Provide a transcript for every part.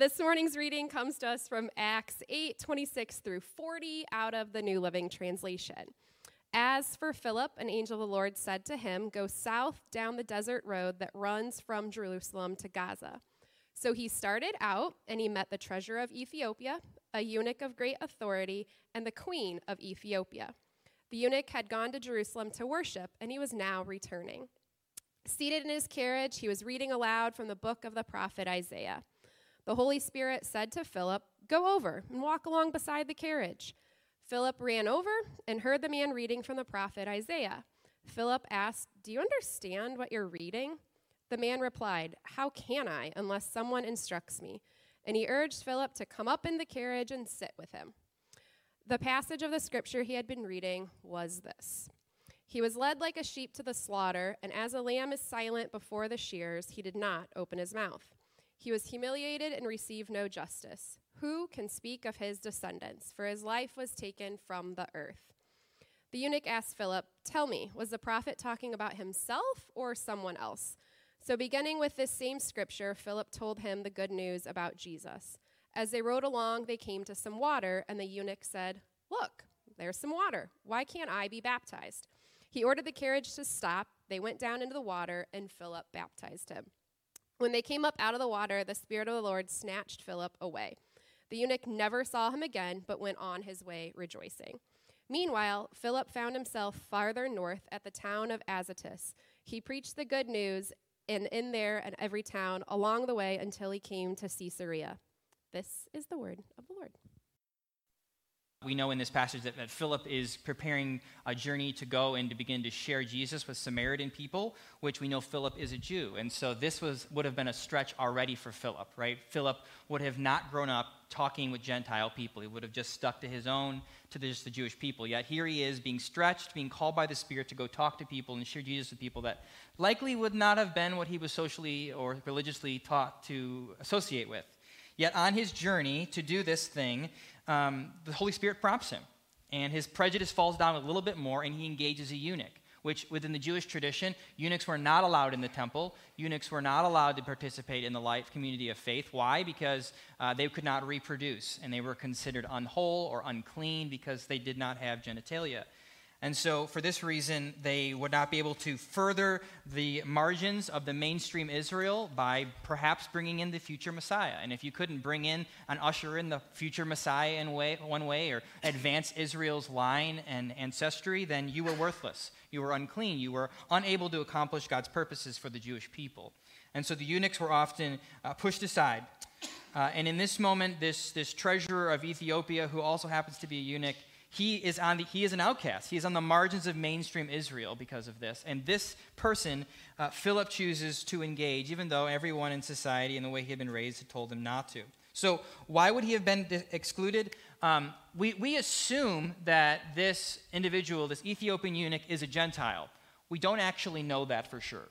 This morning's reading comes to us from Acts 8 26 through 40 out of the New Living Translation. As for Philip, an angel of the Lord said to him, Go south down the desert road that runs from Jerusalem to Gaza. So he started out and he met the treasurer of Ethiopia, a eunuch of great authority, and the queen of Ethiopia. The eunuch had gone to Jerusalem to worship, and he was now returning. Seated in his carriage, he was reading aloud from the book of the prophet Isaiah. The Holy Spirit said to Philip, Go over and walk along beside the carriage. Philip ran over and heard the man reading from the prophet Isaiah. Philip asked, Do you understand what you're reading? The man replied, How can I unless someone instructs me? And he urged Philip to come up in the carriage and sit with him. The passage of the scripture he had been reading was this He was led like a sheep to the slaughter, and as a lamb is silent before the shears, he did not open his mouth. He was humiliated and received no justice. Who can speak of his descendants? For his life was taken from the earth. The eunuch asked Philip, Tell me, was the prophet talking about himself or someone else? So, beginning with this same scripture, Philip told him the good news about Jesus. As they rode along, they came to some water, and the eunuch said, Look, there's some water. Why can't I be baptized? He ordered the carriage to stop. They went down into the water, and Philip baptized him. When they came up out of the water, the Spirit of the Lord snatched Philip away. The eunuch never saw him again, but went on his way rejoicing. Meanwhile, Philip found himself farther north at the town of Azotus. He preached the good news and in there and every town along the way until he came to Caesarea. This is the word of the Lord. We know in this passage that, that, Philip is preparing a journey to go and to begin to share Jesus with Samaritan people, which we know Philip is a Jew. And so this was, would have been a stretch already for Philip, right? Philip would have not grown up talking with Gentile people. He would have just stuck to his own, to just the Jewish people. Yet here he is being stretched, being called by the Spirit to go talk to people and share Jesus with people that likely would not have been what he was socially or religiously taught to associate with. Yet on his journey to do this thing, um, the Holy Spirit prompts him, and his prejudice falls down a little bit more, and he engages a eunuch. Which, within the Jewish tradition, eunuchs were not allowed in the temple. Eunuchs were not allowed to participate in the life community of faith. Why? Because uh, they could not reproduce, and they were considered unwhole or unclean because they did not have genitalia. And so, for this reason, they would not be able to further the margins of the mainstream Israel by perhaps bringing in the future Messiah. And if you couldn't bring in and usher in the future Messiah in way, one way or advance Israel's line and ancestry, then you were worthless. You were unclean. You were unable to accomplish God's purposes for the Jewish people. And so the eunuchs were often uh, pushed aside. Uh, and in this moment, this, this treasurer of Ethiopia, who also happens to be a eunuch, he is, on the, he is an outcast. He is on the margins of mainstream Israel because of this. And this person, uh, Philip chooses to engage, even though everyone in society and the way he had been raised had told him not to. So, why would he have been excluded? Um, we, we assume that this individual, this Ethiopian eunuch, is a Gentile. We don't actually know that for sure.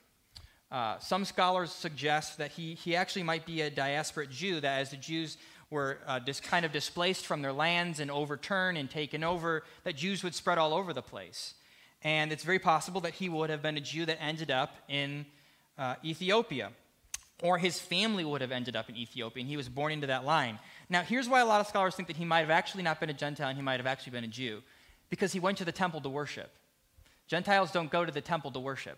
Uh, some scholars suggest that he, he actually might be a diasporic Jew, that as the Jews were uh, just kind of displaced from their lands and overturned and taken over, that Jews would spread all over the place. And it's very possible that he would have been a Jew that ended up in uh, Ethiopia. Or his family would have ended up in Ethiopia, and he was born into that line. Now, here's why a lot of scholars think that he might have actually not been a Gentile and he might have actually been a Jew because he went to the temple to worship. Gentiles don't go to the temple to worship.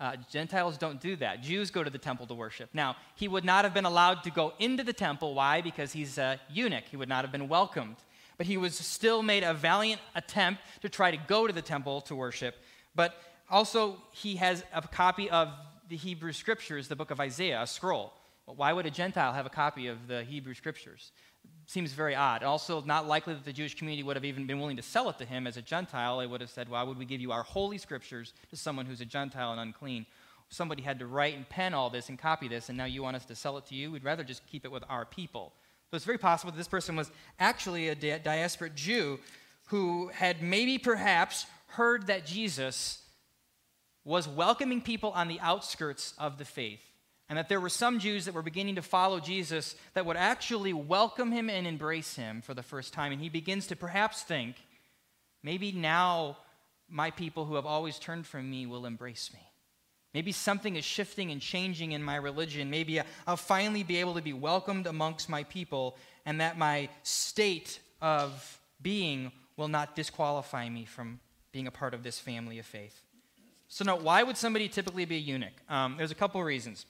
Uh, Gentiles don't do that. Jews go to the temple to worship. Now, he would not have been allowed to go into the temple. Why? Because he's a eunuch. He would not have been welcomed. But he was still made a valiant attempt to try to go to the temple to worship. But also, he has a copy of the Hebrew Scriptures, the book of Isaiah, a scroll. Why would a Gentile have a copy of the Hebrew Scriptures? Seems very odd. Also, not likely that the Jewish community would have even been willing to sell it to him as a Gentile. They would have said, Why would we give you our holy scriptures to someone who's a Gentile and unclean? Somebody had to write and pen all this and copy this, and now you want us to sell it to you? We'd rather just keep it with our people. So it's very possible that this person was actually a di- diasporic Jew who had maybe perhaps heard that Jesus was welcoming people on the outskirts of the faith and that there were some Jews that were beginning to follow Jesus that would actually welcome him and embrace him for the first time. And he begins to perhaps think, maybe now my people who have always turned from me will embrace me. Maybe something is shifting and changing in my religion. Maybe I'll finally be able to be welcomed amongst my people, and that my state of being will not disqualify me from being a part of this family of faith. So, now, why would somebody typically be a eunuch? Um, there's a couple of reasons.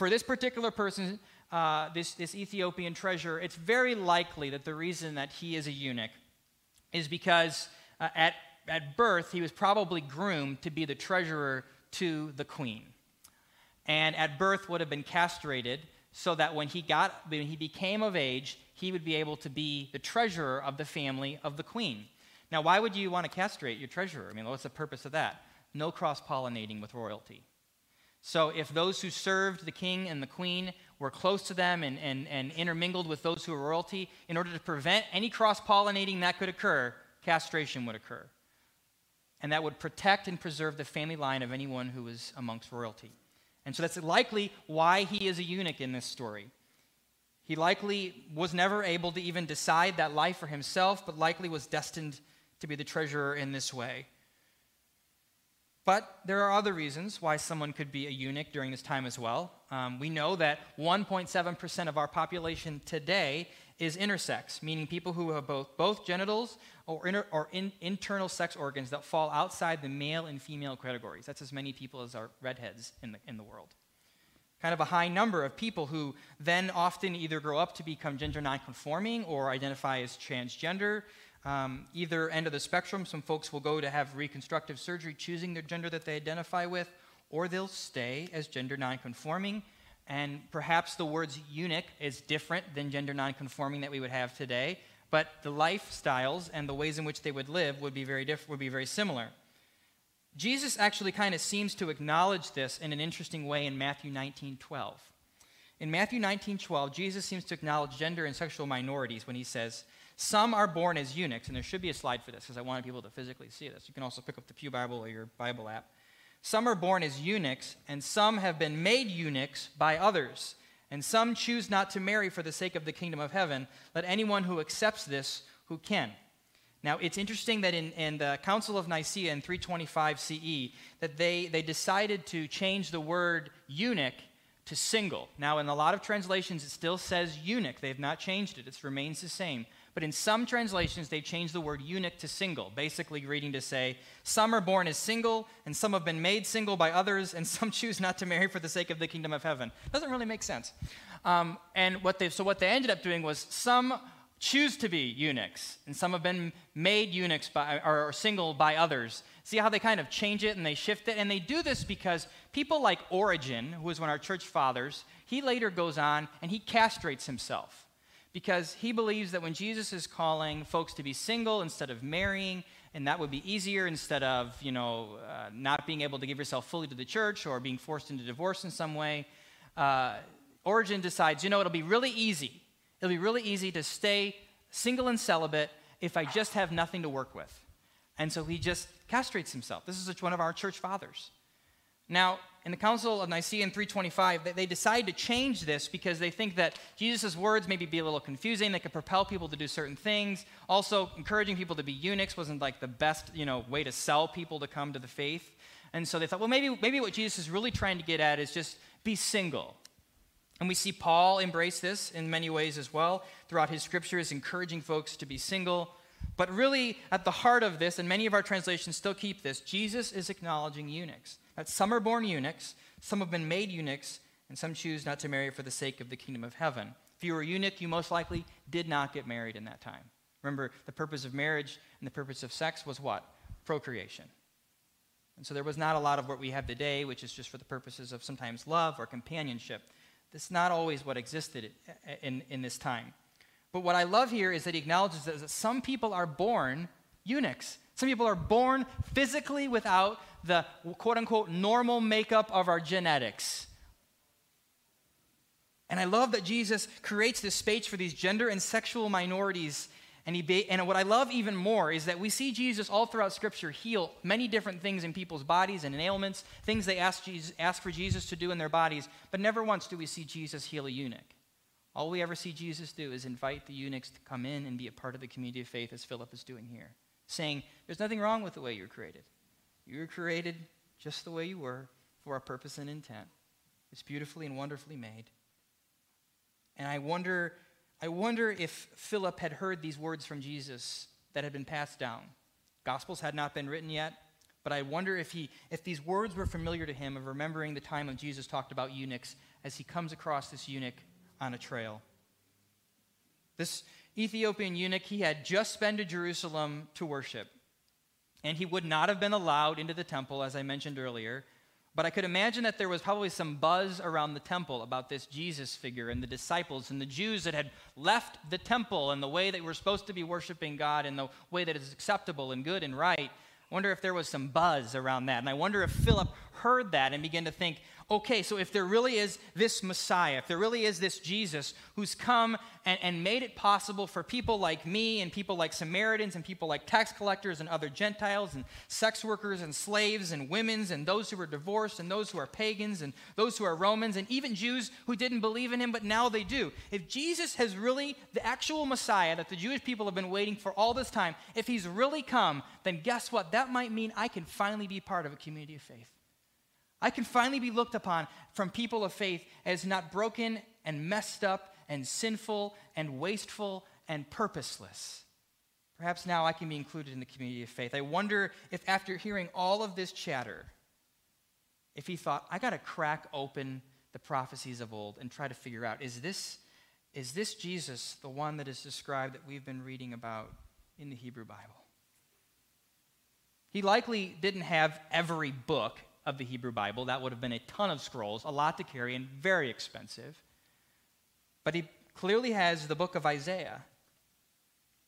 For this particular person, uh, this, this Ethiopian treasurer, it's very likely that the reason that he is a eunuch is because uh, at, at birth he was probably groomed to be the treasurer to the queen. And at birth would have been castrated so that when he got when he became of age, he would be able to be the treasurer of the family of the queen. Now, why would you want to castrate your treasurer? I mean, what's the purpose of that? No cross pollinating with royalty. So, if those who served the king and the queen were close to them and, and, and intermingled with those who were royalty, in order to prevent any cross pollinating that could occur, castration would occur and that would protect and preserve the family line of anyone who was amongst royalty. And so that's likely why he is a eunuch in this story. He likely was never able to even decide that life for himself, but likely was destined to be the treasurer in this way. But there are other reasons why someone could be a eunuch during this time as well. Um, we know that 1.7% of our population today is intersex, meaning people who have both, both genitals or, inter, or in, internal sex organs that fall outside the male and female categories. That's as many people as are redheads in the, in the world. Kind of a high number of people who then often either grow up to become gender nonconforming or identify as transgender. Um, either end of the spectrum, some folks will go to have reconstructive surgery choosing their gender that they identify with, or they'll stay as gender nonconforming and perhaps the words eunuch is different than gender nonconforming that we would have today, but the lifestyles and the ways in which they would live would be very different, would be very similar. Jesus actually kind of seems to acknowledge this in an interesting way in Matthew 19 12. In Matthew 19 12, Jesus seems to acknowledge gender and sexual minorities when he says, Some are born as eunuchs, and there should be a slide for this because I wanted people to physically see this. You can also pick up the Pew Bible or your Bible app. Some are born as eunuchs, and some have been made eunuchs by others. And some choose not to marry for the sake of the kingdom of heaven. Let anyone who accepts this who can. Now, it's interesting that in, in the Council of Nicaea in 325 CE, that they, they decided to change the word eunuch to single. Now, in a lot of translations, it still says eunuch. They have not changed it, it remains the same. But in some translations, they change the word eunuch to single, basically reading to say, Some are born as single, and some have been made single by others, and some choose not to marry for the sake of the kingdom of heaven. Doesn't really make sense. Um, and what they, so what they ended up doing was some choose to be eunuchs, and some have been made eunuchs by, or, or single by others. See how they kind of change it and they shift it? And they do this because people like Origen, who was one of our church fathers, he later goes on and he castrates himself because he believes that when Jesus is calling folks to be single instead of marrying, and that would be easier instead of, you know, uh, not being able to give yourself fully to the church or being forced into divorce in some way, uh, Origen decides, you know, it'll be really easy. It'll be really easy to stay single and celibate if I just have nothing to work with. And so he just castrates himself. This is one of our church fathers. Now, in the Council of Nicaea in 325, they decide to change this because they think that Jesus' words maybe be a little confusing. They could propel people to do certain things. Also, encouraging people to be eunuchs wasn't like the best you know, way to sell people to come to the faith. And so they thought, well, maybe, maybe what Jesus is really trying to get at is just be single. And we see Paul embrace this in many ways as well throughout his scriptures, encouraging folks to be single. But really, at the heart of this, and many of our translations still keep this, Jesus is acknowledging eunuchs. That some are born eunuchs, some have been made eunuchs, and some choose not to marry for the sake of the kingdom of heaven. If you were a eunuch, you most likely did not get married in that time. Remember, the purpose of marriage and the purpose of sex was what? Procreation. And so there was not a lot of what we have today, which is just for the purposes of sometimes love or companionship. That's not always what existed in, in this time. But what I love here is that he acknowledges that some people are born eunuchs. Some people are born physically without the quote unquote normal makeup of our genetics. And I love that Jesus creates this space for these gender and sexual minorities. And, he and what I love even more is that we see Jesus all throughout Scripture heal many different things in people's bodies and in ailments, things they ask, Jesus, ask for Jesus to do in their bodies, but never once do we see Jesus heal a eunuch. All we ever see Jesus do is invite the eunuchs to come in and be a part of the community of faith, as Philip is doing here saying, There's nothing wrong with the way you're created. You were created just the way you were, for a purpose and intent. It's beautifully and wonderfully made. And I wonder, I wonder if Philip had heard these words from Jesus that had been passed down. Gospels had not been written yet, but I wonder if, he, if these words were familiar to him of remembering the time when Jesus talked about eunuchs as he comes across this eunuch on a trail. This Ethiopian eunuch, he had just been to Jerusalem to worship, and he would not have been allowed into the temple, as I mentioned earlier. But I could imagine that there was probably some buzz around the temple about this Jesus figure and the disciples and the Jews that had left the temple and the way that we're supposed to be worshiping God in the way that is acceptable and good and right. I wonder if there was some buzz around that. And I wonder if Philip heard that and begin to think, okay, so if there really is this Messiah, if there really is this Jesus who's come and, and made it possible for people like me and people like Samaritans and people like tax collectors and other Gentiles and sex workers and slaves and women's and those who are divorced and those who are pagans and those who are Romans and even Jews who didn't believe in him, but now they do. If Jesus has really, the actual Messiah that the Jewish people have been waiting for all this time, if he's really come, then guess what? That might mean I can finally be part of a community of faith. I can finally be looked upon from people of faith as not broken and messed up and sinful and wasteful and purposeless. Perhaps now I can be included in the community of faith. I wonder if after hearing all of this chatter, if he thought, I got to crack open the prophecies of old and try to figure out is this, is this Jesus the one that is described that we've been reading about in the Hebrew Bible? He likely didn't have every book of the Hebrew Bible. That would have been a ton of scrolls, a lot to carry, and very expensive. But he clearly has the book of Isaiah.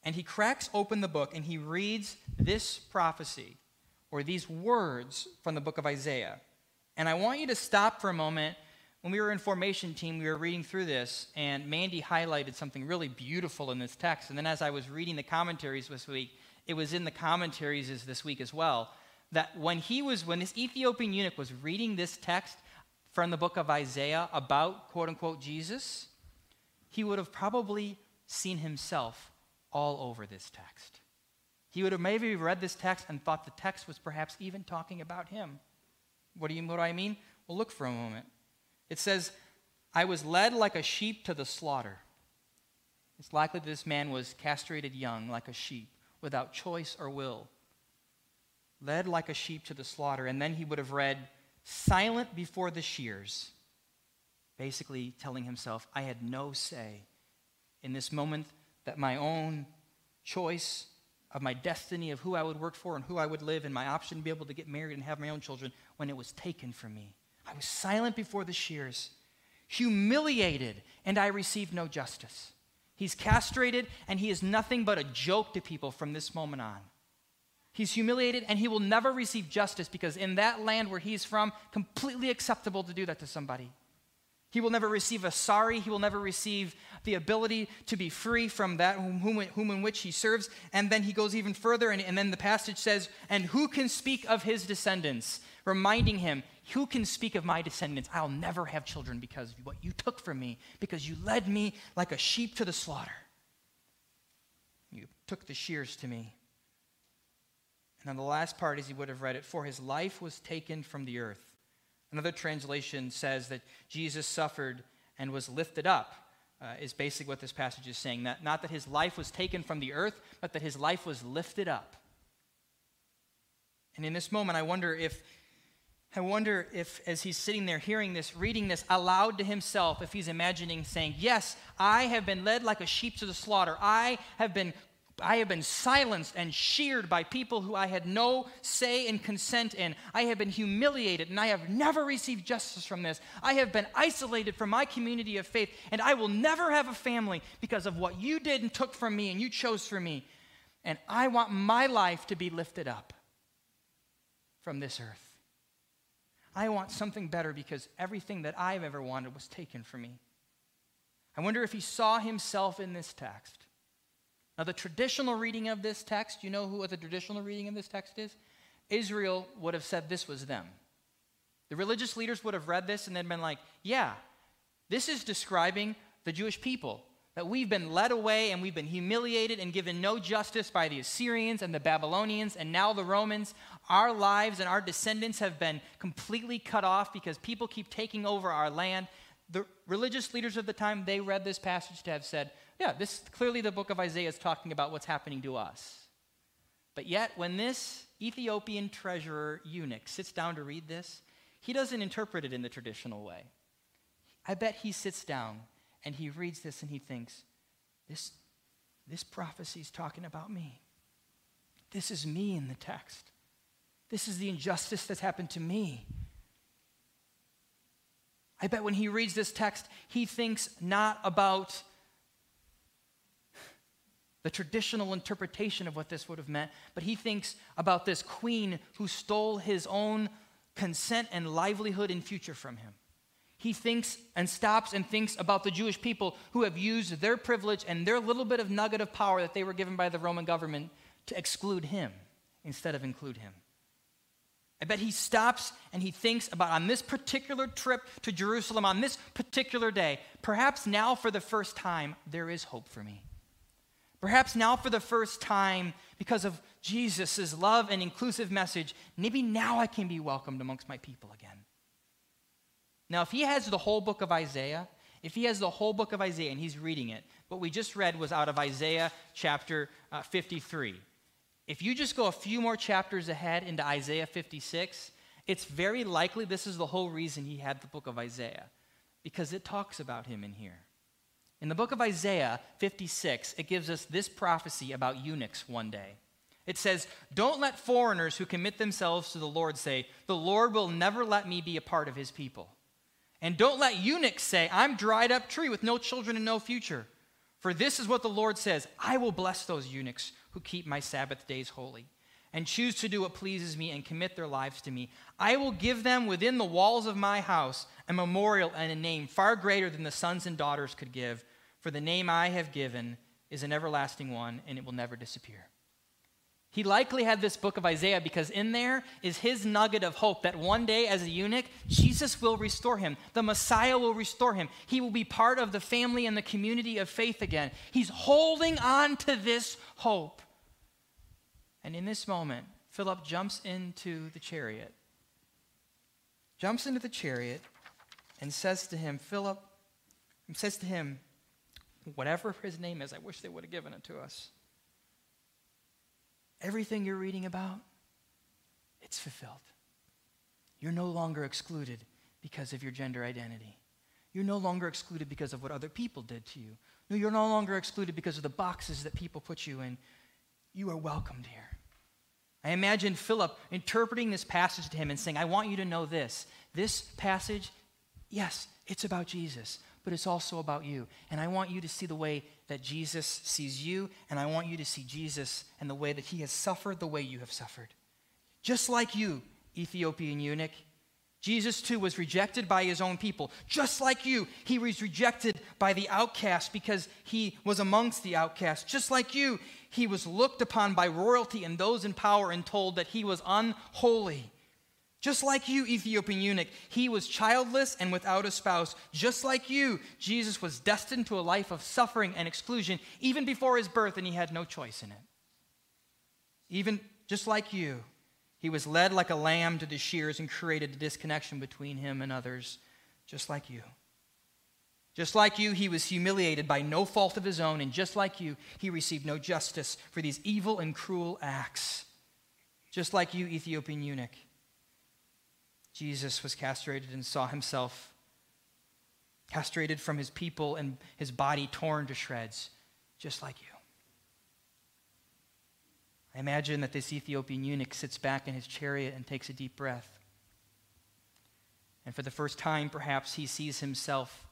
And he cracks open the book and he reads this prophecy or these words from the book of Isaiah. And I want you to stop for a moment. When we were in formation team, we were reading through this, and Mandy highlighted something really beautiful in this text. And then as I was reading the commentaries this week, it was in the commentaries this week as well that when he was, when this Ethiopian eunuch was reading this text from the book of Isaiah about quote unquote Jesus, he would have probably seen himself all over this text. He would have maybe read this text and thought the text was perhaps even talking about him. What do you what do I mean? Well, look for a moment. It says, I was led like a sheep to the slaughter. It's likely that this man was castrated young like a sheep, without choice or will led like a sheep to the slaughter. And then he would have read, silent before the shears, basically telling himself, I had no say in this moment that my own choice of my destiny of who I would work for and who I would live and my option to be able to get married and have my own children when it was taken from me. I was silent before the shears, humiliated, and I received no justice. He's castrated, and he is nothing but a joke to people from this moment on. He's humiliated and he will never receive justice because in that land where he's from, completely acceptable to do that to somebody. He will never receive a sorry. He will never receive the ability to be free from that whom, whom, in which he serves. And then he goes even further, and, and then the passage says, And who can speak of his descendants? Reminding him, Who can speak of my descendants? I'll never have children because of what you took from me, because you led me like a sheep to the slaughter. You took the shears to me. And then the last part, as he would have read it, for his life was taken from the earth. Another translation says that Jesus suffered and was lifted up, uh, is basically what this passage is saying. That, not that his life was taken from the earth, but that his life was lifted up. And in this moment, I wonder if, I wonder if, as he's sitting there hearing this, reading this aloud to himself, if he's imagining saying, Yes, I have been led like a sheep to the slaughter. I have been I have been silenced and sheared by people who I had no say and consent in. I have been humiliated and I have never received justice from this. I have been isolated from my community of faith and I will never have a family because of what you did and took from me and you chose for me. And I want my life to be lifted up from this earth. I want something better because everything that I've ever wanted was taken from me. I wonder if he saw himself in this text. Now, the traditional reading of this text, you know who what the traditional reading of this text is? Israel would have said this was them. The religious leaders would have read this and then been like, yeah, this is describing the Jewish people. that we've been led away and we've been humiliated and given no justice by the Assyrians and the Babylonians and now the Romans. Our lives and our descendants have been completely cut off because people keep taking over our land. The religious leaders of the time, they read this passage to have said, yeah, this clearly the book of Isaiah is talking about what's happening to us. But yet, when this Ethiopian treasurer eunuch sits down to read this, he doesn't interpret it in the traditional way. I bet he sits down and he reads this and he thinks, this, this prophecy is talking about me. This is me in the text. This is the injustice that's happened to me. I bet when he reads this text, he thinks not about the traditional interpretation of what this would have meant, but he thinks about this queen who stole his own consent and livelihood and future from him. He thinks and stops and thinks about the Jewish people who have used their privilege and their little bit of nugget of power that they were given by the Roman government to exclude him instead of include him. I bet he stops and he thinks about on this particular trip to Jerusalem, on this particular day, perhaps now for the first time, there is hope for me. Perhaps now, for the first time, because of Jesus' love and inclusive message, maybe now I can be welcomed amongst my people again. Now, if he has the whole book of Isaiah, if he has the whole book of Isaiah and he's reading it, what we just read was out of Isaiah chapter uh, 53. If you just go a few more chapters ahead into Isaiah 56, it's very likely this is the whole reason he had the book of Isaiah, because it talks about him in here. In the book of Isaiah 56, it gives us this prophecy about eunuchs one day. It says, Don't let foreigners who commit themselves to the Lord say, The Lord will never let me be a part of his people. And don't let eunuchs say, I'm dried up tree with no children and no future. For this is what the Lord says I will bless those eunuchs who keep my Sabbath days holy and choose to do what pleases me and commit their lives to me. I will give them within the walls of my house a memorial and a name far greater than the sons and daughters could give for the name I have given is an everlasting one, and it will never disappear. He likely had this book of Isaiah because in there is his nugget of hope that one day, as a eunuch, Jesus will restore him. The Messiah will restore him. He will be part of the family and the community of faith again. He's holding on to this hope. And in this moment, Philip jumps into the chariot, jumps into the chariot, and says to him, Philip, says to him, whatever his name is, I wish they would have given it to us. Everything you're reading about, it's fulfilled. You're no longer excluded because of your gender identity. You're no longer excluded because of what other people did to you. No, you're no longer excluded because of the boxes that people put you in. You are welcomed here. I imagine Philip interpreting this passage to him and saying, I want you to know this. This passage, yes, it's about Jesus, but it's also about you. And I want you to see the way that Jesus sees you, and I want you to see Jesus and the way that he has suffered the way you have suffered. Just like you, Ethiopian eunuch, Jesus too was rejected by his own people. Just like you, he was rejected by the outcast because he was amongst the outcasts. Just like you, he was looked upon by royalty and those in power and told that he was unholy. Just like you, Ethiopian eunuch, he was childless and without a spouse. Just like you, Jesus was destined to a life of suffering and exclusion even before his birth, and he had no choice in it. Even just like you, he was led like a lamb to the shears and created a disconnection between him and others, just like you. Just like you, he was humiliated by no fault of his own, and just like you, he received no justice for these evil and cruel acts. Just like you, Ethiopian eunuch. Jesus was castrated and saw himself castrated from his people and his body torn to shreds, just like you. I imagine that this Ethiopian eunuch sits back in his chariot and takes a deep breath. And for the first time, perhaps, he sees himself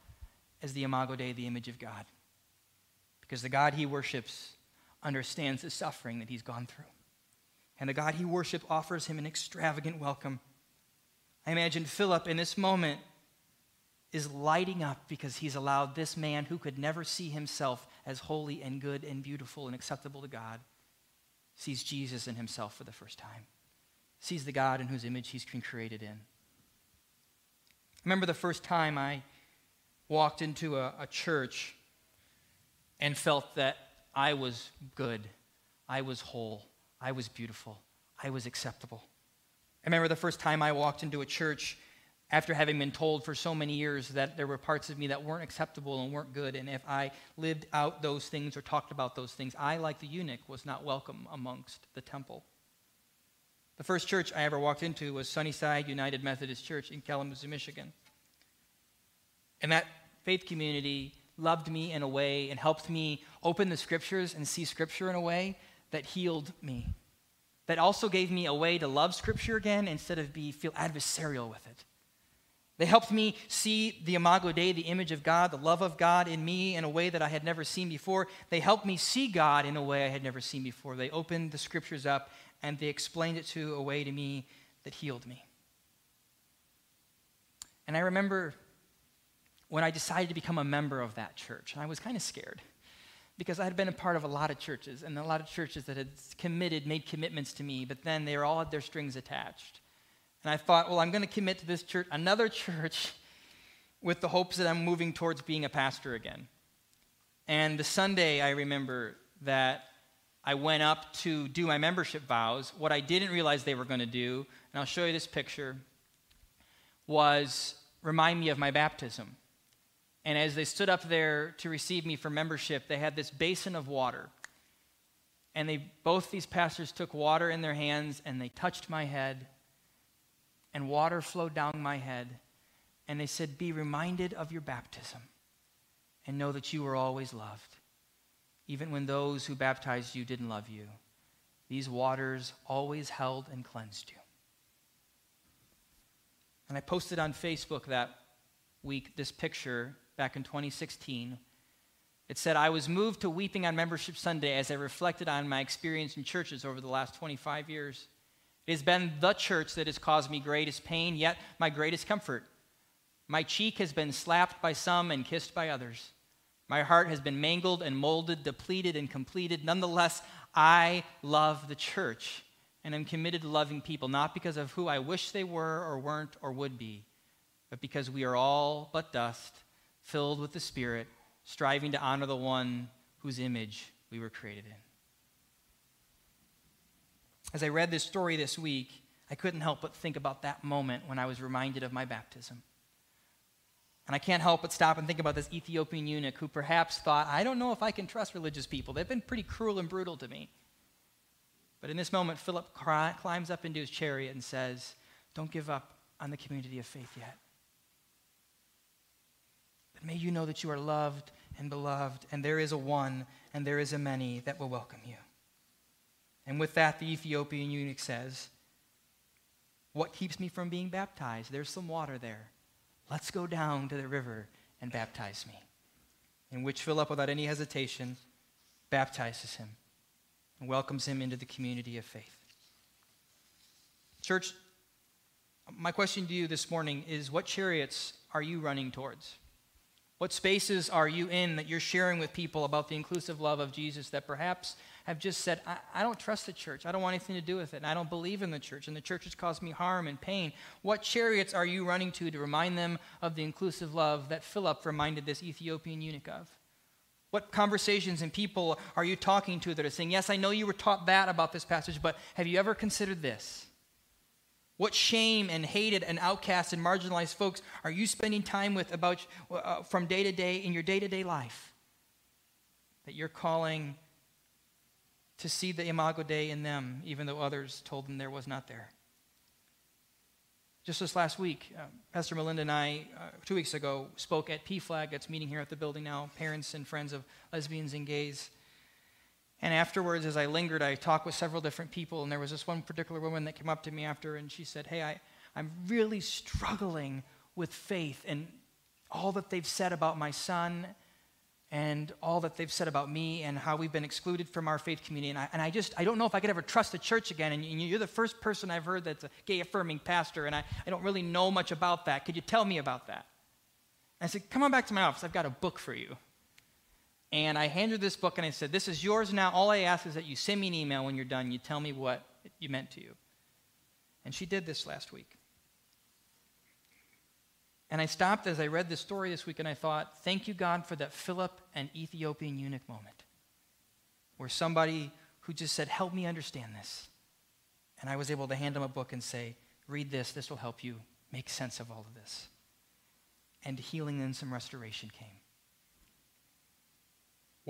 as the Imago Dei, the image of God. Because the God he worships understands the suffering that he's gone through. And the God he worships offers him an extravagant welcome I imagine Philip in this moment is lighting up because he's allowed this man who could never see himself as holy and good and beautiful and acceptable to God, sees Jesus in himself for the first time, sees the God in whose image he's been created in. Remember the first time I walked into a, a church and felt that I was good, I was whole, I was beautiful, I was acceptable. I remember the first time I walked into a church after having been told for so many years that there were parts of me that weren't acceptable and weren't good, and if I lived out those things or talked about those things, I, like the eunuch, was not welcome amongst the temple. The first church I ever walked into was Sunnyside United Methodist Church in Kalamazoo, Michigan. And that faith community loved me in a way and helped me open the scriptures and see scripture in a way that healed me. That also gave me a way to love scripture again instead of be feel adversarial with it. They helped me see the Imago Dei, the image of God, the love of God in me in a way that I had never seen before. They helped me see God in a way I had never seen before. They opened the scriptures up and they explained it to a way to me that healed me. And I remember when I decided to become a member of that church, and I was kind of scared because I had been a part of a lot of churches and a lot of churches that had committed, made commitments to me, but then they all had their strings attached. And I thought, well, I'm going to commit to this church, another church, with the hopes that I'm moving towards being a pastor again. And the Sunday, I remember that I went up to do my membership vows. What I didn't realize they were going to do, and I'll show you this picture, was remind me of my baptism. And as they stood up there to receive me for membership, they had this basin of water. And they both these pastors took water in their hands and they touched my head and water flowed down my head. And they said, Be reminded of your baptism and know that you were always loved, even when those who baptized you didn't love you. These waters always held and cleansed you. And I posted on Facebook that week this picture back in 2016. It said, I was moved to weeping on Membership Sunday as I reflected on my experience in churches over the last 25 years. It has been the church that has caused me greatest pain, yet my greatest comfort. My cheek has been slapped by some and kissed by others. My heart has been mangled and molded, depleted and completed. Nonetheless, I love the church and am committed to loving people, not because of who I wish they were or weren't or would be, but because we are all but dust, filled with the Spirit, striving to honor the one whose image we were created in. As I read this story this week, I couldn't help but think about that moment when I was reminded of my baptism. And I can't help but stop and think about this Ethiopian eunuch who perhaps thought, I don't know if I can trust religious people. They've been pretty cruel and brutal to me. But in this moment, Philip climbs up into his chariot and says, Don't give up on the community of faith yet. But may you know that you are loved and beloved, and there is a one and there is a many that will welcome you. And with that, the Ethiopian eunuch says, What keeps me from being baptized? There's some water there. Let's go down to the river and baptize me. In which Philip, without any hesitation, baptizes him and welcomes him into the community of faith. Church, my question to you this morning is what chariots are you running towards? What spaces are you in that you're sharing with people about the inclusive love of Jesus that perhaps have just said, I, I, don't trust the church. I don't want anything to do with it. And I don't believe in the church. And the church has caused me harm and pain. What chariots are you running to to remind them of the inclusive love that Philip reminded this Ethiopian eunuch of? What conversations and people are you talking to that are saying, Yes, I know you were taught that about this passage, but have you ever considered this? What shame and hated and outcast and marginalized folks are you spending time with about uh, from day to day in your day to day life that you're calling to see the Imago Dei in them, even though others told them there was not there. Just this last week, uh, Pastor Melinda and I, uh, two weeks ago, spoke at PFLAG, that's meeting here at the building now, parents and friends of lesbians and gays. And afterwards, as I lingered, I talked with several different people, and there was this one particular woman that came up to me after, and she said, Hey, I, I'm really struggling with faith and all that they've said about my son and all that they've said about me and how we've been excluded from our faith community. And I, and I just, I don't know if I could ever trust the church again. And you're the first person I've heard that's a gay affirming pastor, and I, I don't really know much about that. Could you tell me about that? And I said, Come on back to my office. I've got a book for you. And I handed this book and I said, This is yours now. All I ask is that you send me an email when you're done. You tell me what you meant to you. And she did this last week. And I stopped as I read this story this week and I thought, thank you, God, for that Philip and Ethiopian eunuch moment where somebody who just said, help me understand this. And I was able to hand him a book and say, read this, this will help you make sense of all of this. And healing and some restoration came.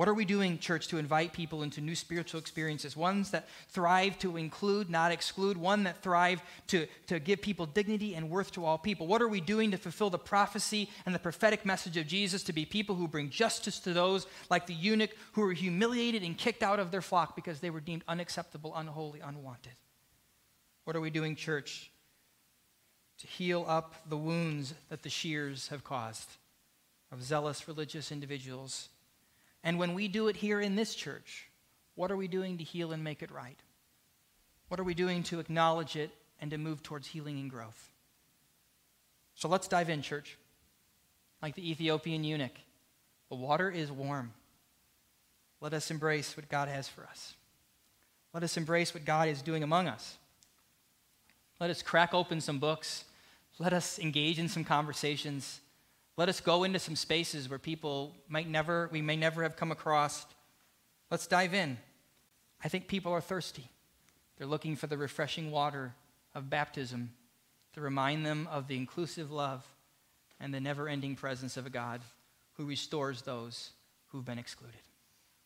What are we doing, church, to invite people into new spiritual experiences? Ones that thrive to include, not exclude. One that thrive to, to give people dignity and worth to all people. What are we doing to fulfill the prophecy and the prophetic message of Jesus to be people who bring justice to those like the eunuch who were humiliated and kicked out of their flock because they were deemed unacceptable, unholy, unwanted? What are we doing, church, to heal up the wounds that the shears have caused of zealous religious individuals? And when we do it here in this church, what are we doing to heal and make it right? What are we doing to acknowledge it and to move towards healing and growth? So let's dive in, church. Like the Ethiopian eunuch, the water is warm. Let us embrace what God has for us. Let us embrace what God is doing among us. Let us crack open some books. Let us engage in some conversations. Let us go into some spaces where people might never, we may never have come across. Let's dive in. I think people are thirsty. They're looking for the refreshing water of baptism to remind them of the inclusive love and the never ending presence of a God who restores those who've been excluded.